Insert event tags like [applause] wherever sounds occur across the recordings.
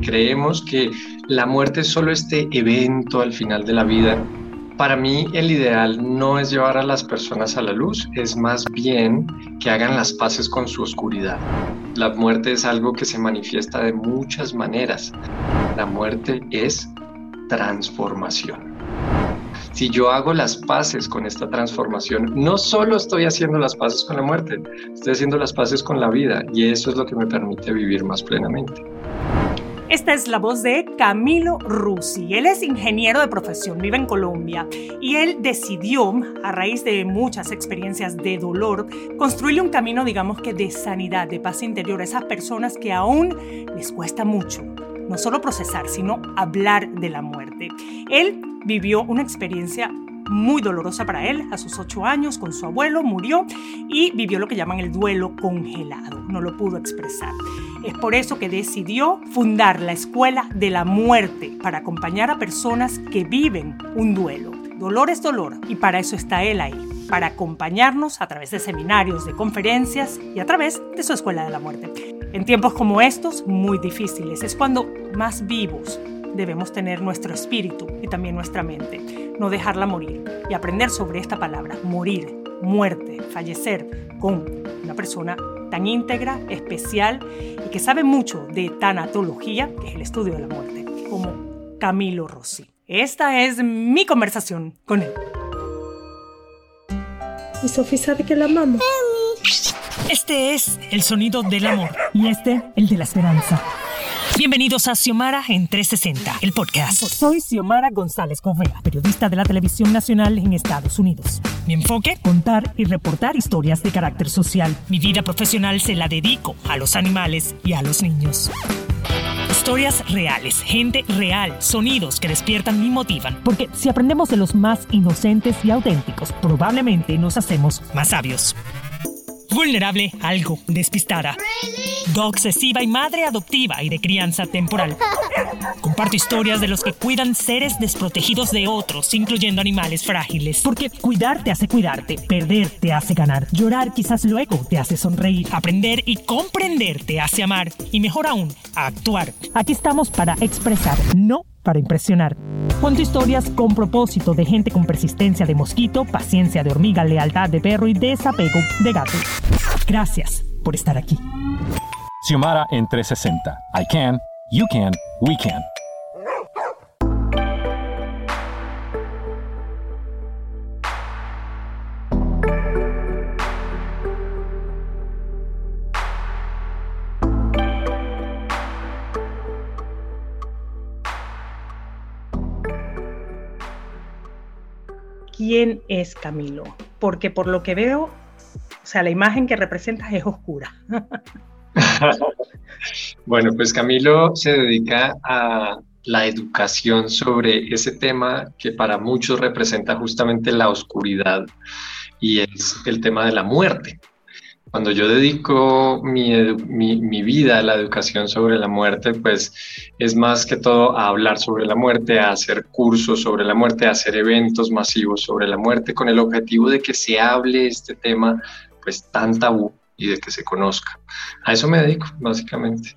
creemos que la muerte es solo este evento al final de la vida. Para mí el ideal no es llevar a las personas a la luz, es más bien que hagan las paces con su oscuridad. La muerte es algo que se manifiesta de muchas maneras. La muerte es transformación. Si yo hago las paces con esta transformación, no solo estoy haciendo las paces con la muerte, estoy haciendo las paces con la vida y eso es lo que me permite vivir más plenamente. Esta es la voz de Camilo Rusi. Él es ingeniero de profesión, vive en Colombia y él decidió, a raíz de muchas experiencias de dolor, construirle un camino, digamos que de sanidad, de paz interior a esas personas que aún les cuesta mucho no solo procesar, sino hablar de la muerte. Él vivió una experiencia muy dolorosa para él. A sus ocho años, con su abuelo, murió y vivió lo que llaman el duelo congelado. No lo pudo expresar. Es por eso que decidió fundar la Escuela de la Muerte para acompañar a personas que viven un duelo. Dolor es dolor y para eso está él ahí, para acompañarnos a través de seminarios, de conferencias y a través de su Escuela de la Muerte. En tiempos como estos, muy difíciles, es cuando más vivos debemos tener nuestro espíritu y también nuestra mente, no dejarla morir y aprender sobre esta palabra, morir, muerte, fallecer, con una persona tan íntegra, especial y que sabe mucho de tanatología, que es el estudio de la muerte, como Camilo Rossi. Esta es mi conversación con él. Y Sofía sabe que la amamos. Este es el sonido del amor y este el de la esperanza. Bienvenidos a Xiomara en 360, el podcast. Soy Xiomara González Correa, periodista de la televisión nacional en Estados Unidos. Mi enfoque, contar y reportar historias de carácter social. Mi vida profesional se la dedico a los animales y a los niños. Historias reales, gente real, sonidos que despiertan y motivan. Porque si aprendemos de los más inocentes y auténticos, probablemente nos hacemos más sabios vulnerable, algo despistada. obsesiva y madre adoptiva y de crianza temporal. Comparto historias de los que cuidan seres desprotegidos de otros, incluyendo animales frágiles. Porque cuidar te hace cuidarte, perder te hace ganar, llorar quizás luego te hace sonreír, aprender y comprender te hace amar y mejor aún, actuar. Aquí estamos para expresar, no para impresionar. Cuento historias con propósito de gente con persistencia de mosquito, paciencia de hormiga, lealtad de perro y desapego de gato. Gracias por estar aquí. Xiomara en 360. I can, you can, we can. Quién es Camilo, porque por lo que veo, o sea, la imagen que representas es oscura. [laughs] bueno, pues Camilo se dedica a la educación sobre ese tema que para muchos representa justamente la oscuridad y es el tema de la muerte. Cuando yo dedico mi, vida a la educación sobre la muerte, pues es más que todo a hablar sobre la muerte, a hacer cursos sobre la muerte, a hacer eventos masivos sobre la muerte, con el objetivo de que se hable este tema pues tan tabú y de que se conozca. A eso me dedico, básicamente.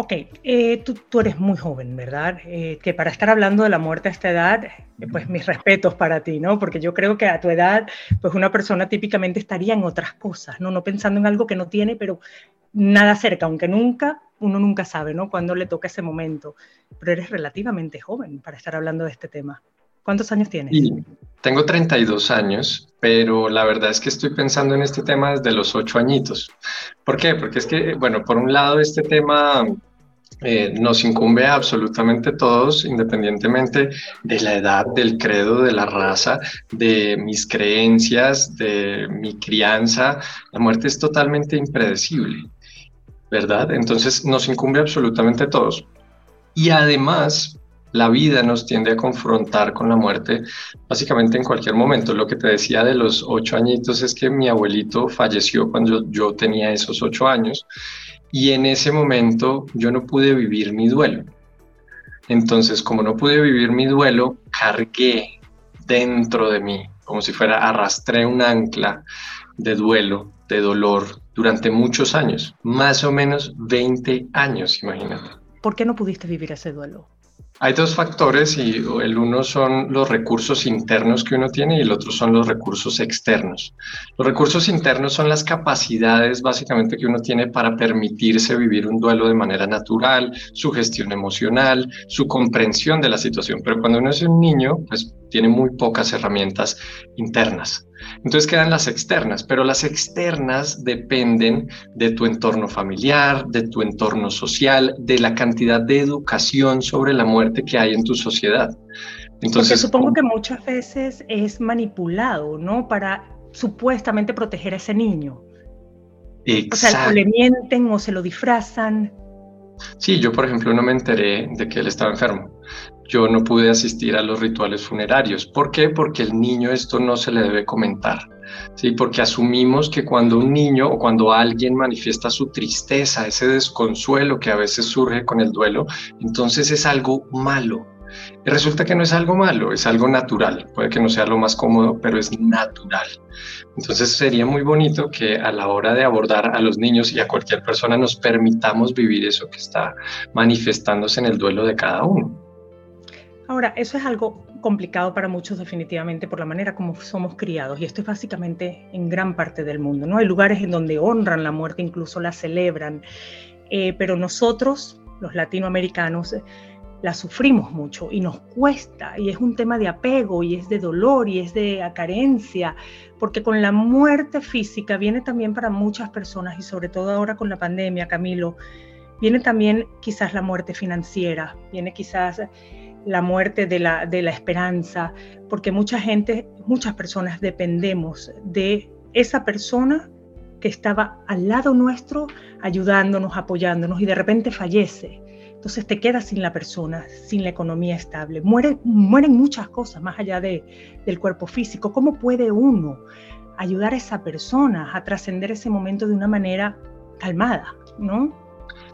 Ok, eh, tú, eres muy joven, ¿verdad? Eh, que para estar hablando de la muerte a esta edad, eh, pues mis respetos para ti, ¿no? Porque yo creo que a tu edad, pues una persona típicamente estaría en otras cosas, ¿no? No pensando en algo que no tiene, pero nada cerca, aunque nunca, uno nunca sabe, ¿no? Cuándo le toca ese momento. Pero eres relativamente joven para estar hablando de este tema. ¿Cuántos años tienes? tengo 32 años, pero la verdad es que estoy pensando en este tema desde los 8 añitos. ¿Por qué? Porque es que, bueno, por un lado este tema eh, nos incumbe a absolutamente todos, independientemente de la edad, del credo, de la raza, de mis creencias, de mi crianza. La muerte es totalmente impredecible, ¿verdad? Entonces nos incumbe absolutamente a todos. Y además, la vida nos tiende a confrontar con la muerte básicamente en cualquier momento. Lo que te decía de los ocho añitos es que mi abuelito falleció cuando yo tenía esos ocho años y en ese momento yo no pude vivir mi duelo. Entonces, como no pude vivir mi duelo, cargué dentro de mí, como si fuera arrastré un ancla de duelo, de dolor, durante muchos años, más o menos 20 años, imagínate. ¿Por qué no pudiste vivir ese duelo? Hay dos factores y el uno son los recursos internos que uno tiene y el otro son los recursos externos. Los recursos internos son las capacidades básicamente que uno tiene para permitirse vivir un duelo de manera natural, su gestión emocional, su comprensión de la situación. Pero cuando uno es un niño, pues tiene muy pocas herramientas internas. Entonces quedan las externas, pero las externas dependen de tu entorno familiar, de tu entorno social, de la cantidad de educación sobre la muerte que hay en tu sociedad. Entonces, supongo que muchas veces es manipulado, ¿no? Para supuestamente proteger a ese niño. Exacto. O sea, le mienten o se lo disfrazan. Sí, yo por ejemplo no me enteré de que él estaba enfermo yo no pude asistir a los rituales funerarios. ¿Por qué? Porque el niño esto no se le debe comentar. ¿sí? Porque asumimos que cuando un niño o cuando alguien manifiesta su tristeza, ese desconsuelo que a veces surge con el duelo, entonces es algo malo. Resulta que no es algo malo, es algo natural. Puede que no sea lo más cómodo, pero es natural. Entonces sería muy bonito que a la hora de abordar a los niños y a cualquier persona nos permitamos vivir eso que está manifestándose en el duelo de cada uno. Ahora, eso es algo complicado para muchos definitivamente por la manera como somos criados y esto es básicamente en gran parte del mundo, ¿no? Hay lugares en donde honran la muerte, incluso la celebran, eh, pero nosotros, los latinoamericanos, la sufrimos mucho y nos cuesta y es un tema de apego y es de dolor y es de carencia, porque con la muerte física viene también para muchas personas y sobre todo ahora con la pandemia, Camilo, viene también quizás la muerte financiera, viene quizás la muerte de la, de la esperanza, porque mucha gente, muchas personas dependemos de esa persona que estaba al lado nuestro, ayudándonos, apoyándonos, y de repente fallece. Entonces te quedas sin la persona, sin la economía estable. Mueren, mueren muchas cosas más allá de, del cuerpo físico. ¿Cómo puede uno ayudar a esa persona a trascender ese momento de una manera calmada, no?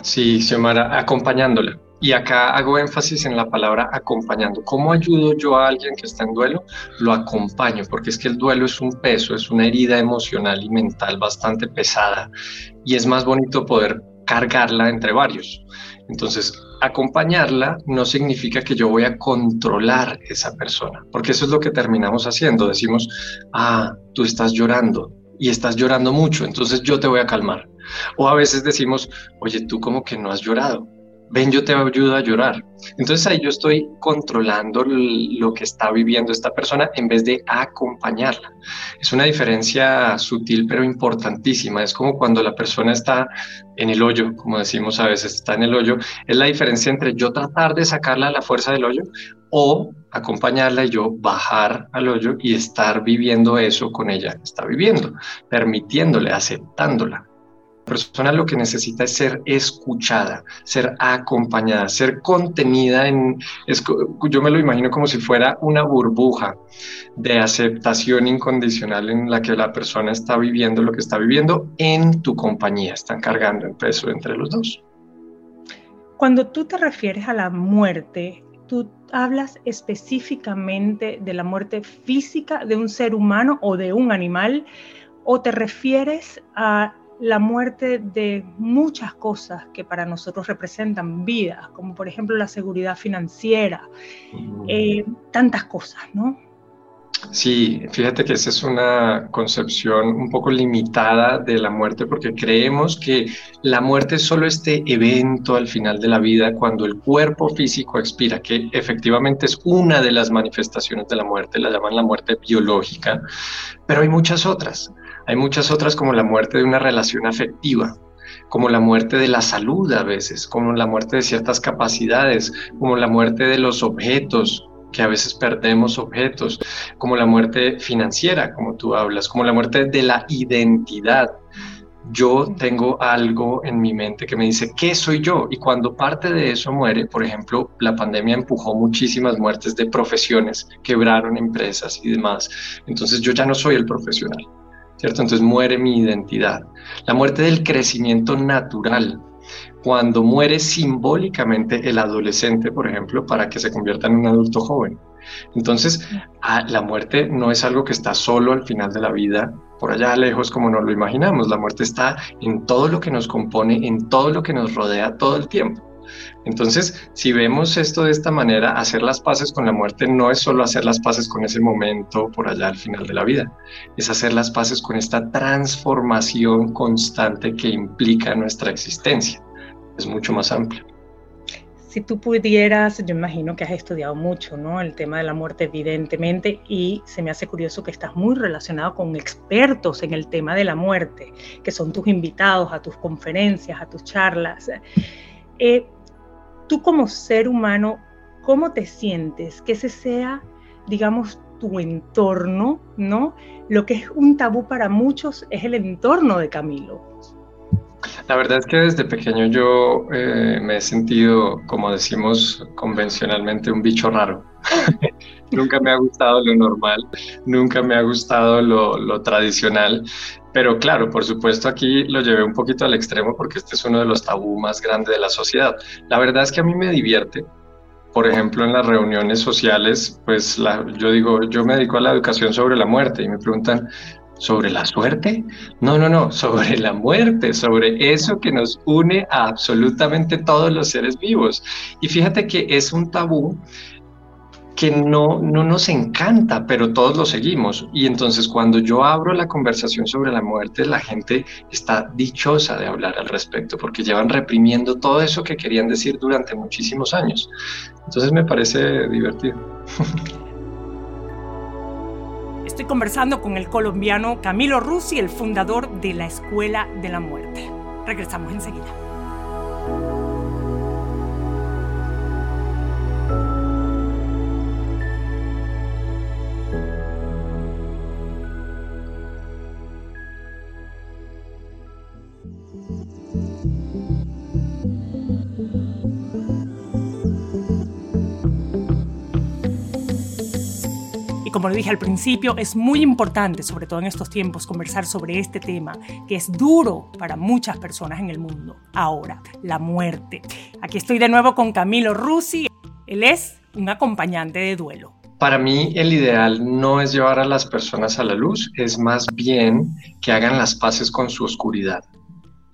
Sí, Xiomara, acompañándola. Y acá hago énfasis en la palabra acompañando. ¿Cómo ayudo yo a alguien que está en duelo? Lo acompaño, porque es que el duelo es un peso, es una herida emocional y mental bastante pesada y es más bonito poder cargarla entre varios. Entonces, acompañarla no significa que yo voy a controlar esa persona, porque eso es lo que terminamos haciendo. Decimos, ah, tú estás llorando y estás llorando mucho, entonces yo te voy a calmar. O a veces decimos, oye, tú como que no has llorado ven, yo te ayudo a llorar. Entonces ahí yo estoy controlando lo que está viviendo esta persona en vez de acompañarla. Es una diferencia sutil pero importantísima. Es como cuando la persona está en el hoyo, como decimos a veces, está en el hoyo. Es la diferencia entre yo tratar de sacarla a la fuerza del hoyo o acompañarla y yo bajar al hoyo y estar viviendo eso con ella está viviendo, permitiéndole, aceptándola persona lo que necesita es ser escuchada, ser acompañada, ser contenida en, yo me lo imagino como si fuera una burbuja de aceptación incondicional en la que la persona está viviendo lo que está viviendo en tu compañía, están cargando el peso entre los dos. Cuando tú te refieres a la muerte, tú hablas específicamente de la muerte física de un ser humano o de un animal, o te refieres a la muerte de muchas cosas que para nosotros representan vida, como por ejemplo la seguridad financiera, eh, tantas cosas, ¿no? Sí, fíjate que esa es una concepción un poco limitada de la muerte porque creemos que la muerte es solo este evento al final de la vida cuando el cuerpo físico expira, que efectivamente es una de las manifestaciones de la muerte, la llaman la muerte biológica, pero hay muchas otras. Hay muchas otras como la muerte de una relación afectiva, como la muerte de la salud a veces, como la muerte de ciertas capacidades, como la muerte de los objetos, que a veces perdemos objetos, como la muerte financiera, como tú hablas, como la muerte de la identidad. Yo tengo algo en mi mente que me dice, ¿qué soy yo? Y cuando parte de eso muere, por ejemplo, la pandemia empujó muchísimas muertes de profesiones, quebraron empresas y demás. Entonces yo ya no soy el profesional ¿cierto? Entonces muere mi identidad. La muerte del crecimiento natural, cuando muere simbólicamente el adolescente, por ejemplo, para que se convierta en un adulto joven. Entonces, la muerte no es algo que está solo al final de la vida, por allá lejos como nos lo imaginamos. La muerte está en todo lo que nos compone, en todo lo que nos rodea todo el tiempo. Entonces, si vemos esto de esta manera, hacer las paces con la muerte no es solo hacer las paces con ese momento por allá al final de la vida, es hacer las paces con esta transformación constante que implica nuestra existencia. Es mucho más amplio. Si tú pudieras, yo imagino que has estudiado mucho, ¿no? El tema de la muerte, evidentemente, y se me hace curioso que estás muy relacionado con expertos en el tema de la muerte, que son tus invitados a tus conferencias, a tus charlas. Eh, tú como ser humano, ¿cómo te sientes? Que ese sea, digamos, tu entorno, ¿no? Lo que es un tabú para muchos es el entorno de Camilo. La verdad es que desde pequeño yo eh, me he sentido, como decimos convencionalmente, un bicho raro. [laughs] nunca me ha gustado lo normal, nunca me ha gustado lo, lo, tradicional, pero claro, por supuesto aquí lo llevé un poquito al extremo porque este es uno de los tabú más grandes de la sociedad. La verdad es que a mí me divierte. Por ejemplo, en las reuniones sociales, pues la, yo digo, yo me dedico a la educación sobre la muerte y me preguntan, ¿Sobre la suerte? No, no, no, sobre la muerte, sobre eso que nos une a absolutamente todos los seres vivos. Y fíjate que es un tabú que no, no nos encanta, pero todos lo seguimos. Y entonces cuando yo abro la conversación sobre la muerte, la gente está dichosa de hablar al respecto, porque llevan reprimiendo todo eso que querían decir durante muchísimos años. Entonces me parece divertido. [laughs] Estoy conversando con el colombiano Camilo Rusi, el fundador de la Escuela de la Muerte. Regresamos enseguida. Como lo dije al principio, es muy importante, sobre todo en estos tiempos, conversar sobre este tema que es duro para muchas personas en el mundo. Ahora, la muerte. Aquí estoy de nuevo con Camilo Rusi. Él es un acompañante de duelo. Para mí el ideal no es llevar a las personas a la luz, es más bien que hagan las paces con su oscuridad,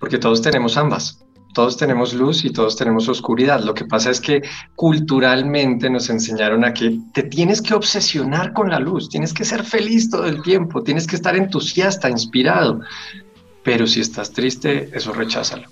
porque todos tenemos ambas todos tenemos luz y todos tenemos oscuridad. Lo que pasa es que culturalmente nos enseñaron a que te tienes que obsesionar con la luz, tienes que ser feliz todo el tiempo, tienes que estar entusiasta, inspirado. Pero si estás triste, eso recházalo.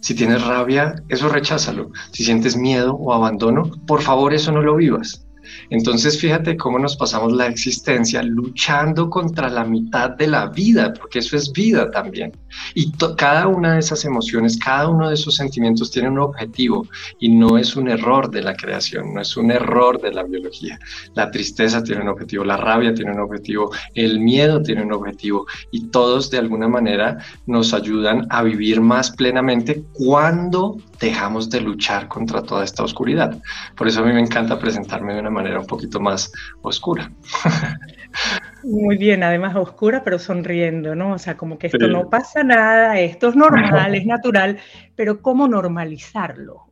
Si tienes rabia, eso recházalo. Si sientes miedo o abandono, por favor, eso no lo vivas. Entonces, fíjate cómo nos pasamos la existencia luchando contra la mitad de la vida, porque eso es vida también. Y cada una de esas emociones, cada uno de esos sentimientos tiene un objetivo y no es un error de la creación, no es un error de la biología. La tristeza tiene un objetivo, la rabia tiene un objetivo, el miedo tiene un objetivo y todos de alguna manera nos ayudan a vivir más plenamente cuando dejamos de luchar contra toda esta oscuridad. Por eso a mí me encanta presentarme de una manera un poquito más oscura. Muy bien, además oscura, pero sonriendo, ¿no? O sea, como que esto no pasa nada, esto es normal, es natural, pero ¿cómo normalizarlo?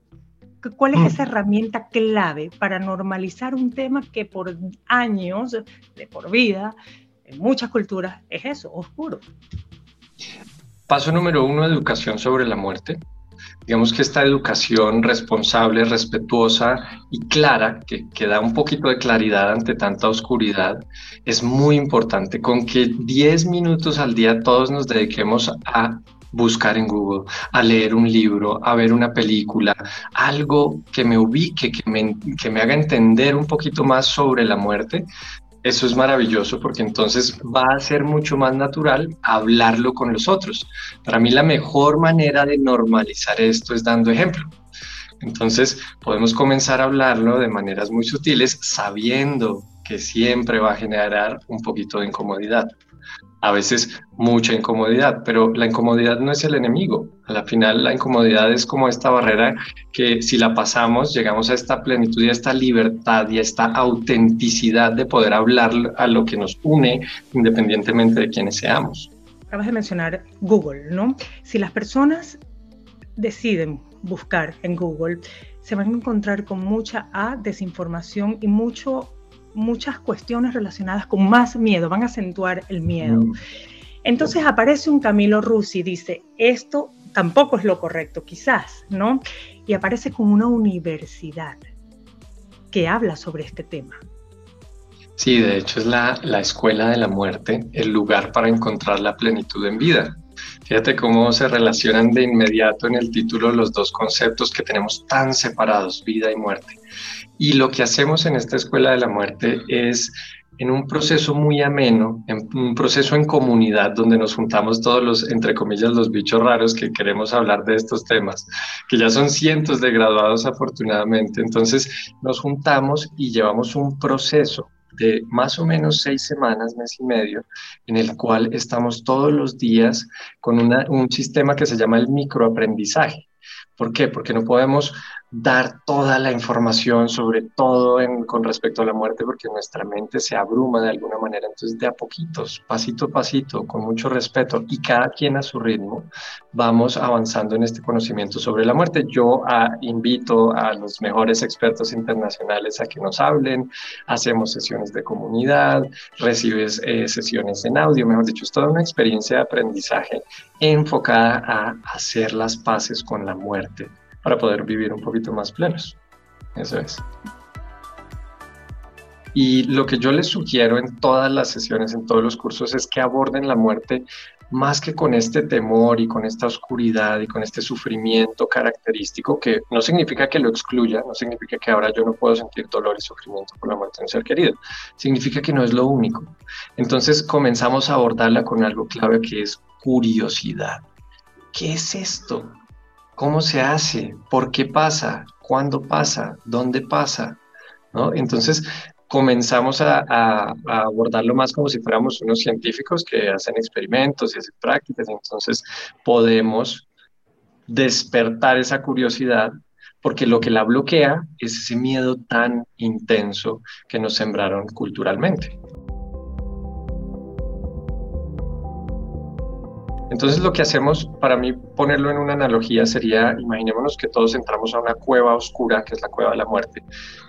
¿Cuál es mm. esa herramienta clave para normalizar un tema que por años, de por vida, en muchas culturas, es eso, oscuro? Paso número uno, educación sobre la muerte. Digamos que esta educación responsable, respetuosa y clara, que, que, da un poquito de claridad ante tanta oscuridad, es muy importante. Con que 10 minutos al día todos nos dediquemos a buscar en Google, a leer un libro, a ver una película, algo que me ubique, que me, que me haga entender un poquito más sobre la muerte, eso es maravilloso porque entonces va a ser mucho más natural hablarlo con los otros. Para mí la mejor manera de normalizar esto es dando ejemplo. Entonces podemos comenzar a hablarlo de maneras muy sutiles sabiendo que siempre va a generar un poquito de incomodidad a veces mucha incomodidad, pero la incomodidad no es el enemigo. A la final la incomodidad es como esta barrera que si la pasamos llegamos a esta plenitud y a esta libertad y a esta autenticidad de poder hablar a lo que nos une independientemente de quiénes seamos. Acabas de mencionar Google, ¿no? Si las personas deciden buscar en Google, se van a encontrar con mucha desinformación y mucho muchas cuestiones relacionadas con más miedo, van a acentuar el miedo. Mm. Entonces aparece un Camilo Rusi y dice, esto tampoco es lo correcto, quizás, ¿no? Y aparece con una universidad que habla sobre este tema. Sí, de hecho es la, la escuela de la muerte, el lugar para encontrar la plenitud en vida. Fíjate cómo se relacionan de inmediato en el título los dos conceptos que tenemos tan separados, vida y muerte. Y lo que hacemos en esta escuela de la muerte es en un proceso muy ameno, en un proceso en comunidad donde nos juntamos todos los, entre comillas, los bichos raros que queremos hablar de estos temas, que ya son cientos de graduados afortunadamente. Entonces nos juntamos y llevamos un proceso de más o menos seis semanas, mes y medio, en el cual estamos todos los días con un sistema que se llama el microaprendizaje. ¿Por qué? Porque no podemos dar toda la información sobre todo con respecto a la muerte porque nuestra mente se abruma de alguna manera. Entonces, de a poquitos, pasito a pasito, con mucho respeto y cada quien a su ritmo, vamos avanzando en este conocimiento sobre la muerte. Yo ah, invito a los mejores expertos internacionales a que nos hablen, hacemos sesiones de comunidad, recibes eh, sesiones en audio, mejor dicho, es toda una experiencia de aprendizaje enfocada a hacer las paces con la muerte para poder vivir un poquito más plenos. Eso es. Y lo que yo les sugiero en todas las sesiones, en todos los cursos, es que aborden la muerte más que con este temor y con esta oscuridad y con este sufrimiento característico, que no significa que lo excluya, no significa que ahora yo no puedo sentir dolor y sufrimiento por la muerte de un ser querido, significa que no es lo único. Entonces comenzamos a abordarla con algo clave que es curiosidad. ¿Qué es esto? ¿Cómo se hace? ¿Por qué pasa? ¿Cuándo pasa? ¿Dónde pasa? ¿No? Entonces comenzamos a, abordarlo más como si fuéramos unos científicos que hacen experimentos y hacen prácticas. Entonces podemos despertar esa curiosidad porque lo que la bloquea es ese miedo tan intenso que nos sembraron culturalmente. Entonces lo que hacemos, para mí ponerlo en una analogía sería, imaginémonos que todos entramos a una cueva oscura, que es la cueva de la muerte,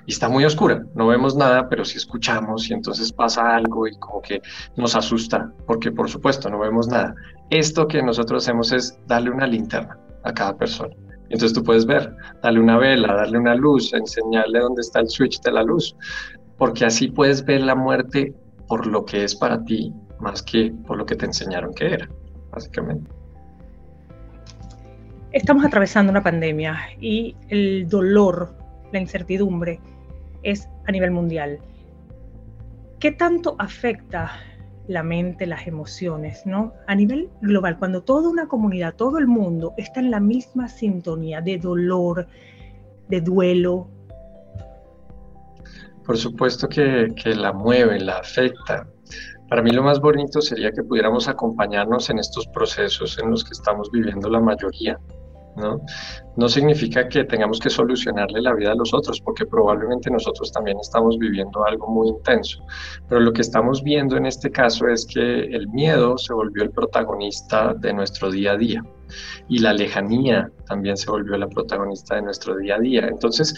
y está muy oscura, no vemos nada, pero sí escuchamos y entonces pasa algo y como que nos asusta, porque por supuesto no vemos nada. Esto que nosotros hacemos es darle una linterna a cada persona. Entonces tú puedes ver, darle una vela, darle una luz, enseñarle dónde está el switch de la luz, porque así puedes ver la muerte por lo que es para ti, más que por lo que te enseñaron que era básicamente. Estamos atravesando una pandemia y el dolor, la incertidumbre es a nivel mundial. ¿Qué tanto afecta la mente, las emociones, ¿no? A nivel global, cuando toda una comunidad, todo el mundo está en la misma sintonía de dolor, de duelo. Por supuesto que, que la mueve, la afecta. Para mí lo más bonito sería que pudiéramos acompañarnos en estos procesos en los que estamos viviendo la mayoría. ¿no? no significa que tengamos que solucionarle la vida a los otros, porque probablemente nosotros también estamos viviendo algo muy intenso. Pero lo que estamos viendo en este caso es que el miedo se volvió el protagonista de nuestro día a día y la lejanía también se volvió la protagonista de nuestro día a día. Entonces,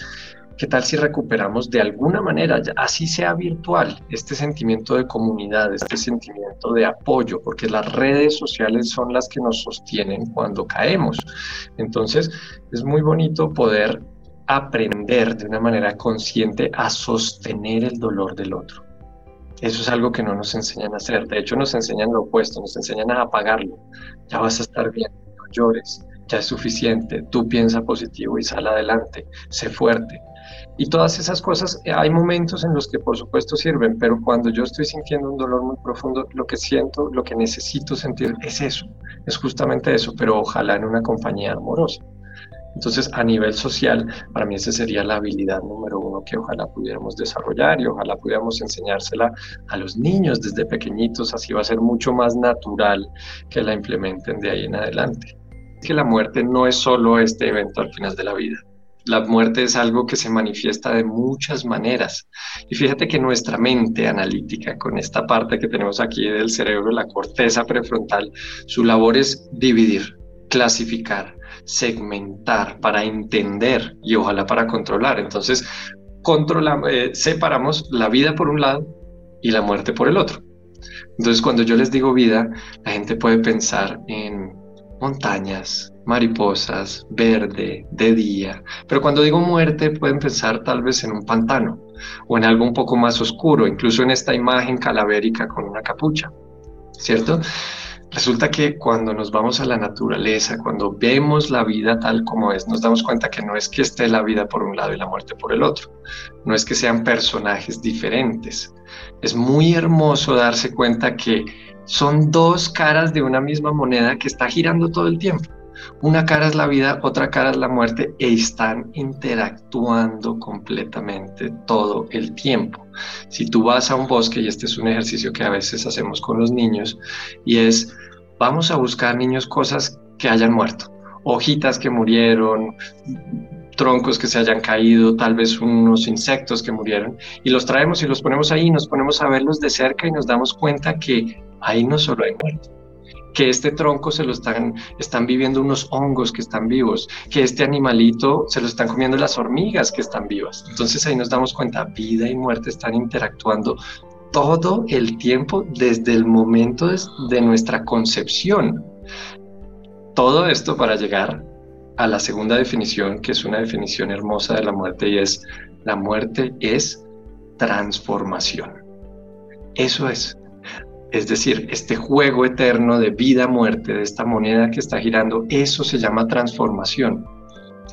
¿Qué tal si recuperamos de alguna manera, así sea virtual, este sentimiento de comunidad, este sentimiento de apoyo? Porque las redes sociales son las que nos sostienen cuando caemos. Entonces, es muy bonito poder aprender de una manera consciente a sostener el dolor del otro. Eso es algo que no nos enseñan a hacer. De hecho, nos enseñan lo opuesto, nos enseñan a apagarlo. Ya vas a estar bien, no llores, ya es suficiente. Tú piensa positivo y sal adelante, sé fuerte. Y todas esas cosas, eh, hay momentos en los que por supuesto sirven, pero cuando yo estoy sintiendo un dolor muy profundo, lo que siento, lo que necesito sentir es eso, es justamente eso, pero ojalá en una compañía amorosa. Entonces, a nivel social, para mí esa sería la habilidad número uno que ojalá pudiéramos desarrollar y ojalá pudiéramos enseñársela a los niños desde pequeñitos, así va a ser mucho más natural que la implementen de ahí en adelante. Que la muerte no es solo este evento al final de la vida la muerte es algo que se manifiesta de muchas maneras. Y fíjate que nuestra mente analítica, con esta parte que tenemos aquí del cerebro, la corteza prefrontal, su labor es dividir, clasificar, segmentar para entender y ojalá para controlar. Entonces, controlamos, eh, separamos la vida por un lado y la muerte por el otro. Entonces, cuando yo les digo vida, la gente puede pensar en montañas, mariposas, verde, de día. Pero cuando digo muerte pueden pensar tal vez en un pantano o en algo un poco más oscuro, incluso en esta imagen calavérica con una capucha, ¿cierto? Resulta que cuando nos vamos a la naturaleza, cuando vemos la vida tal como es, nos damos cuenta que no es que esté la vida por un lado y la muerte por el otro, no es que sean personajes diferentes. Es muy hermoso darse cuenta que son dos caras de una misma moneda que está girando todo el tiempo. Una cara es la vida, otra cara es la muerte e están interactuando completamente todo el tiempo. Si tú vas a un bosque, y este es un ejercicio que a veces hacemos con los niños, y es, vamos a buscar niños cosas que hayan muerto, hojitas que murieron, troncos que se hayan caído, tal vez unos insectos que murieron, y los traemos y los ponemos ahí, nos ponemos a verlos de cerca y nos damos cuenta que ahí no solo hay muertos, que este tronco se lo están, están viviendo unos hongos que están vivos, que este animalito se lo están comiendo las hormigas que están vivas. Entonces ahí nos damos cuenta, vida y muerte están interactuando todo el tiempo desde el momento de nuestra concepción. Todo esto para llegar a la segunda definición, que es una definición hermosa de la muerte, y es, la muerte es transformación. Eso es, es decir, este juego eterno de vida-muerte, de esta moneda que está girando, eso se llama transformación.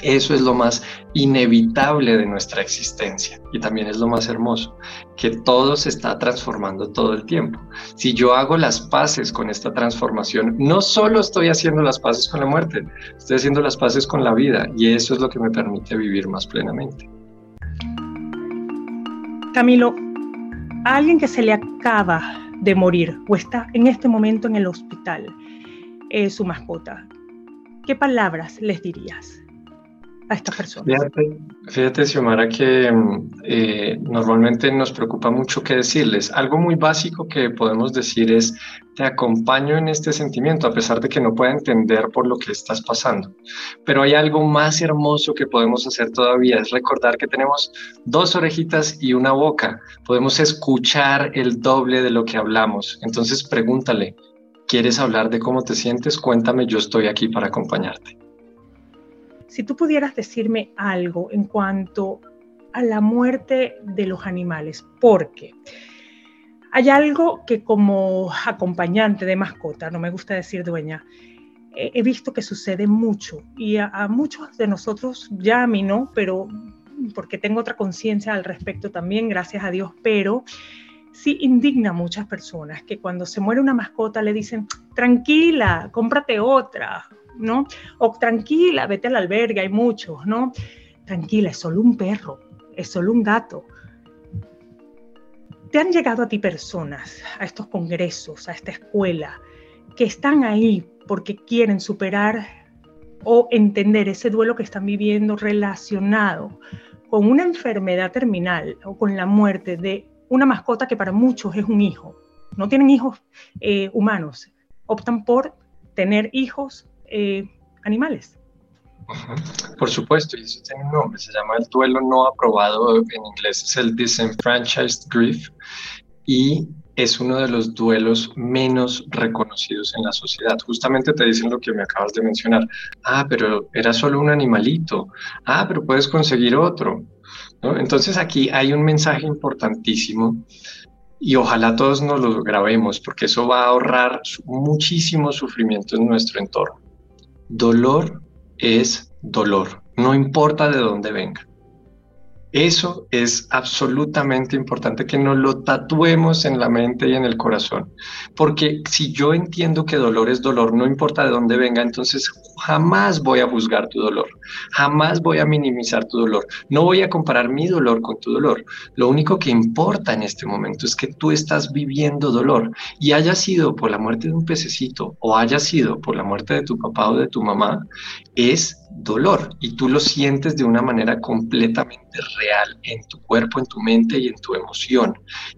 Eso es lo más inevitable de nuestra existencia y también es lo más hermoso, que todo se está transformando todo el tiempo. Si yo hago las paces con esta transformación, no solo estoy haciendo las paces con la muerte, estoy haciendo las paces con la vida y eso es lo que me permite vivir más plenamente. Camilo, alguien que se le acaba de morir o está en este momento en el hospital eh, su mascota, ¿qué palabras les dirías? A estas personas? Fíjate, fíjate Xiomara, que eh, normalmente nos preocupa mucho qué decirles. Algo muy básico que podemos decir es, te acompaño en este sentimiento, a pesar de que no pueda entender por lo que estás pasando. Pero hay algo más hermoso que podemos hacer todavía, es recordar que tenemos dos orejitas y una boca. Podemos escuchar el doble de lo que hablamos. Entonces pregúntale, ¿quieres hablar de cómo te sientes? Cuéntame, yo estoy aquí para acompañarte. Si tú pudieras decirme algo en cuanto a la muerte de los animales, porque hay algo que como acompañante de mascota, no me gusta decir dueña, he visto que sucede mucho y a, muchos de nosotros, ya a mí no, pero porque tengo otra conciencia al respecto también, gracias a Dios, pero sí indigna a muchas personas que cuando se muere una mascota le dicen, tranquila, cómprate otra, ¿no? O tranquila, vete al albergue, hay muchos, ¿no? Tranquila, es solo un perro, es solo un gato. ¿Te han llegado a ti personas, a estos congresos, a esta escuela, que están ahí porque quieren superar o entender ese duelo que están viviendo relacionado con una enfermedad terminal o con la muerte de una mascota que para muchos es un hijo? No tienen hijos eh, humanos, optan por tener hijos eh, animales. Por supuesto, y eso tiene un nombre, se llama el duelo no aprobado, en inglés es el disenfranchised grief, y es uno de los duelos menos reconocidos en la sociedad. Justamente te dicen lo que me acabas de mencionar. Ah, pero era solo un animalito. Ah, pero puedes conseguir otro. Entonces aquí hay un mensaje importantísimo y ojalá todos nos lo grabemos porque eso va a ahorrar muchísimo sufrimiento en nuestro entorno. Dolor es dolor, no importa de dónde venga. Eso es absolutamente importante que nos lo tatuemos en la mente y en el corazón. Porque si yo entiendo que dolor es dolor, no importa de dónde venga, entonces jamás voy a juzgar tu dolor, jamás voy a minimizar tu dolor, no voy a comparar mi dolor con tu dolor. Lo único que importa en este momento es que tú estás viviendo dolor y haya sido por la muerte de un pececito o haya sido por la muerte de tu papá o de tu mamá, es dolor y tú lo sientes de una manera completamente real en tu cuerpo, en tu mente y en tu emoción.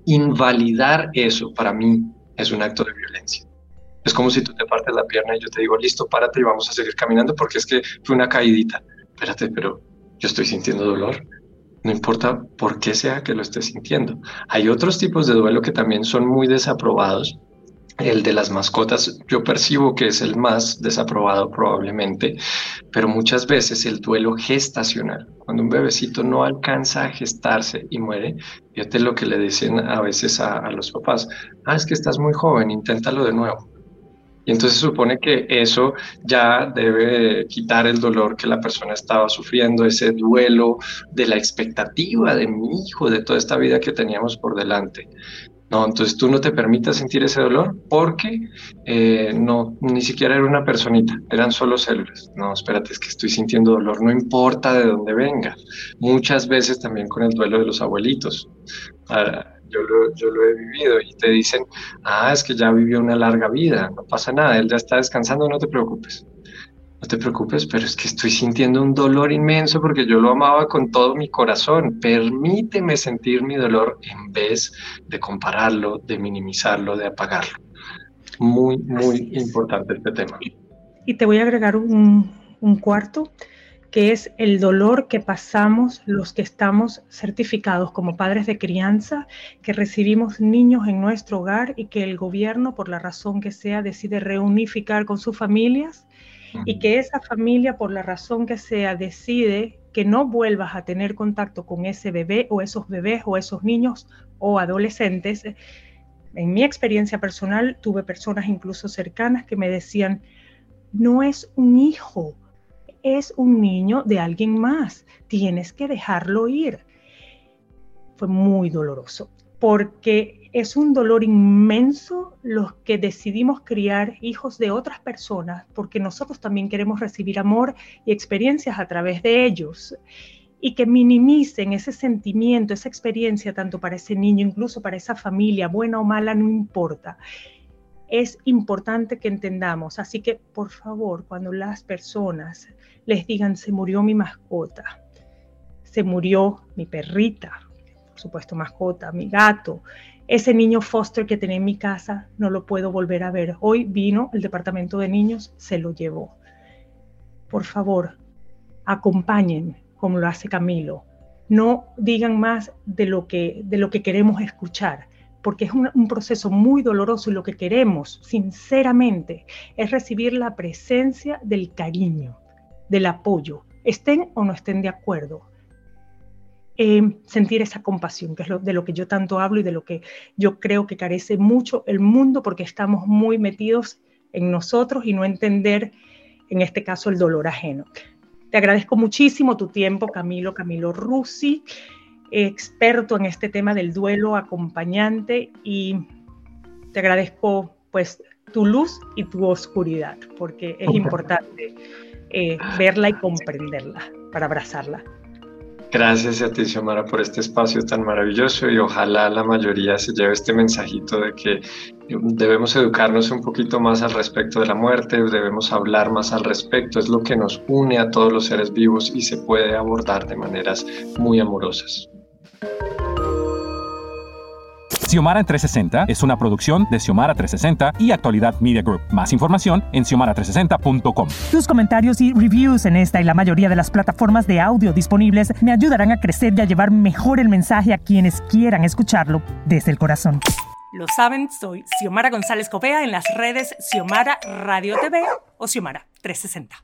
Invalidar eso para mí es un acto de violencia. Es como si tú te partes la pierna y yo te digo, listo, párate y vamos a seguir caminando porque es que fue una caídita. Espérate, pero yo estoy sintiendo dolor. No importa por qué sea que lo estés sintiendo. Hay otros tipos de duelo que también son muy desaprobados el de las mascotas, yo percibo que es el más desaprobado probablemente, pero muchas veces el duelo gestacional, cuando un bebecito no alcanza a gestarse y muere, fíjate lo que le dicen a veces a, los papás, ah, es que estás muy joven, inténtalo de nuevo. Y entonces supone que eso ya debe quitar el dolor que la persona estaba sufriendo, ese duelo de la expectativa de mi hijo, de toda esta vida que teníamos por delante. No, entonces tú no te permitas sentir ese dolor porque eh, no, ni siquiera era una personita, eran solo células. No, espérate, es que estoy sintiendo dolor, no importa de dónde venga. Muchas veces también con el duelo de los abuelitos. Ah, yo, lo, yo lo he vivido y te dicen, ah, es que ya vivió una larga vida, no pasa nada, él ya está descansando, no te preocupes no te preocupes, pero es que estoy sintiendo un dolor inmenso porque yo lo amaba con todo mi corazón. Permíteme sentir mi dolor en vez de compararlo, de minimizarlo, de apagarlo. Muy, muy importante este tema. Y te voy a agregar un, un cuarto, que es el dolor que pasamos los que estamos certificados como padres de crianza, que recibimos niños en nuestro hogar y que el gobierno, por la razón que sea, decide reunificar con sus familias y que esa familia, por la razón que sea, decide que no vuelvas a tener contacto con ese bebé o esos bebés o esos niños o adolescentes. En mi experiencia personal tuve personas incluso cercanas que me decían, no es un hijo, es un niño de alguien más, tienes que dejarlo ir. Fue muy doloroso porque es un dolor inmenso los que decidimos criar hijos de otras personas, porque nosotros también queremos recibir amor y experiencias a través de ellos. Y que minimicen ese sentimiento, esa experiencia, tanto para ese niño, incluso para esa familia, buena o mala, no importa. Es importante que entendamos. Así que, por favor, cuando las personas les digan, se murió mi mascota, se murió mi perrita, por supuesto mascota, mi gato, ese niño foster que tenía en mi casa no lo puedo volver a ver. Hoy vino el departamento de niños, se lo llevó. Por favor, acompañen como lo hace Camilo. No digan más de lo que, de lo que queremos escuchar, porque es un, un proceso muy doloroso y lo que queremos, sinceramente, es recibir la presencia del cariño, del apoyo, estén o no estén de acuerdo, eh, sentir esa compasión, que es de lo que yo tanto hablo y de lo que yo creo que carece mucho el mundo porque estamos muy metidos en nosotros y no entender, en este caso, el dolor ajeno. Te agradezco muchísimo tu tiempo, Camilo, Camilo Rusi, experto en este tema del duelo, acompañante, y te agradezco pues tu luz y tu oscuridad, porque es importante eh, verla y comprenderla para abrazarla. Gracias a ti, Xiomara, por este espacio tan maravilloso y ojalá la mayoría se lleve este mensajito de que debemos educarnos un poquito más al respecto de la muerte, debemos hablar más al respecto, es lo que nos une a todos los seres vivos y se puede abordar de maneras muy amorosas. Xiomara en 360 es una producción de Xiomara 360 y Actualidad Media Group. Más información en xiomara360.com. Tus comentarios y reviews en esta y la mayoría de las plataformas de audio disponibles me ayudarán a crecer y a llevar mejor el mensaje a quienes quieran escucharlo desde el corazón. Lo saben, soy Xiomara González Copea en las redes Xiomara Radio TV o Xiomara 360.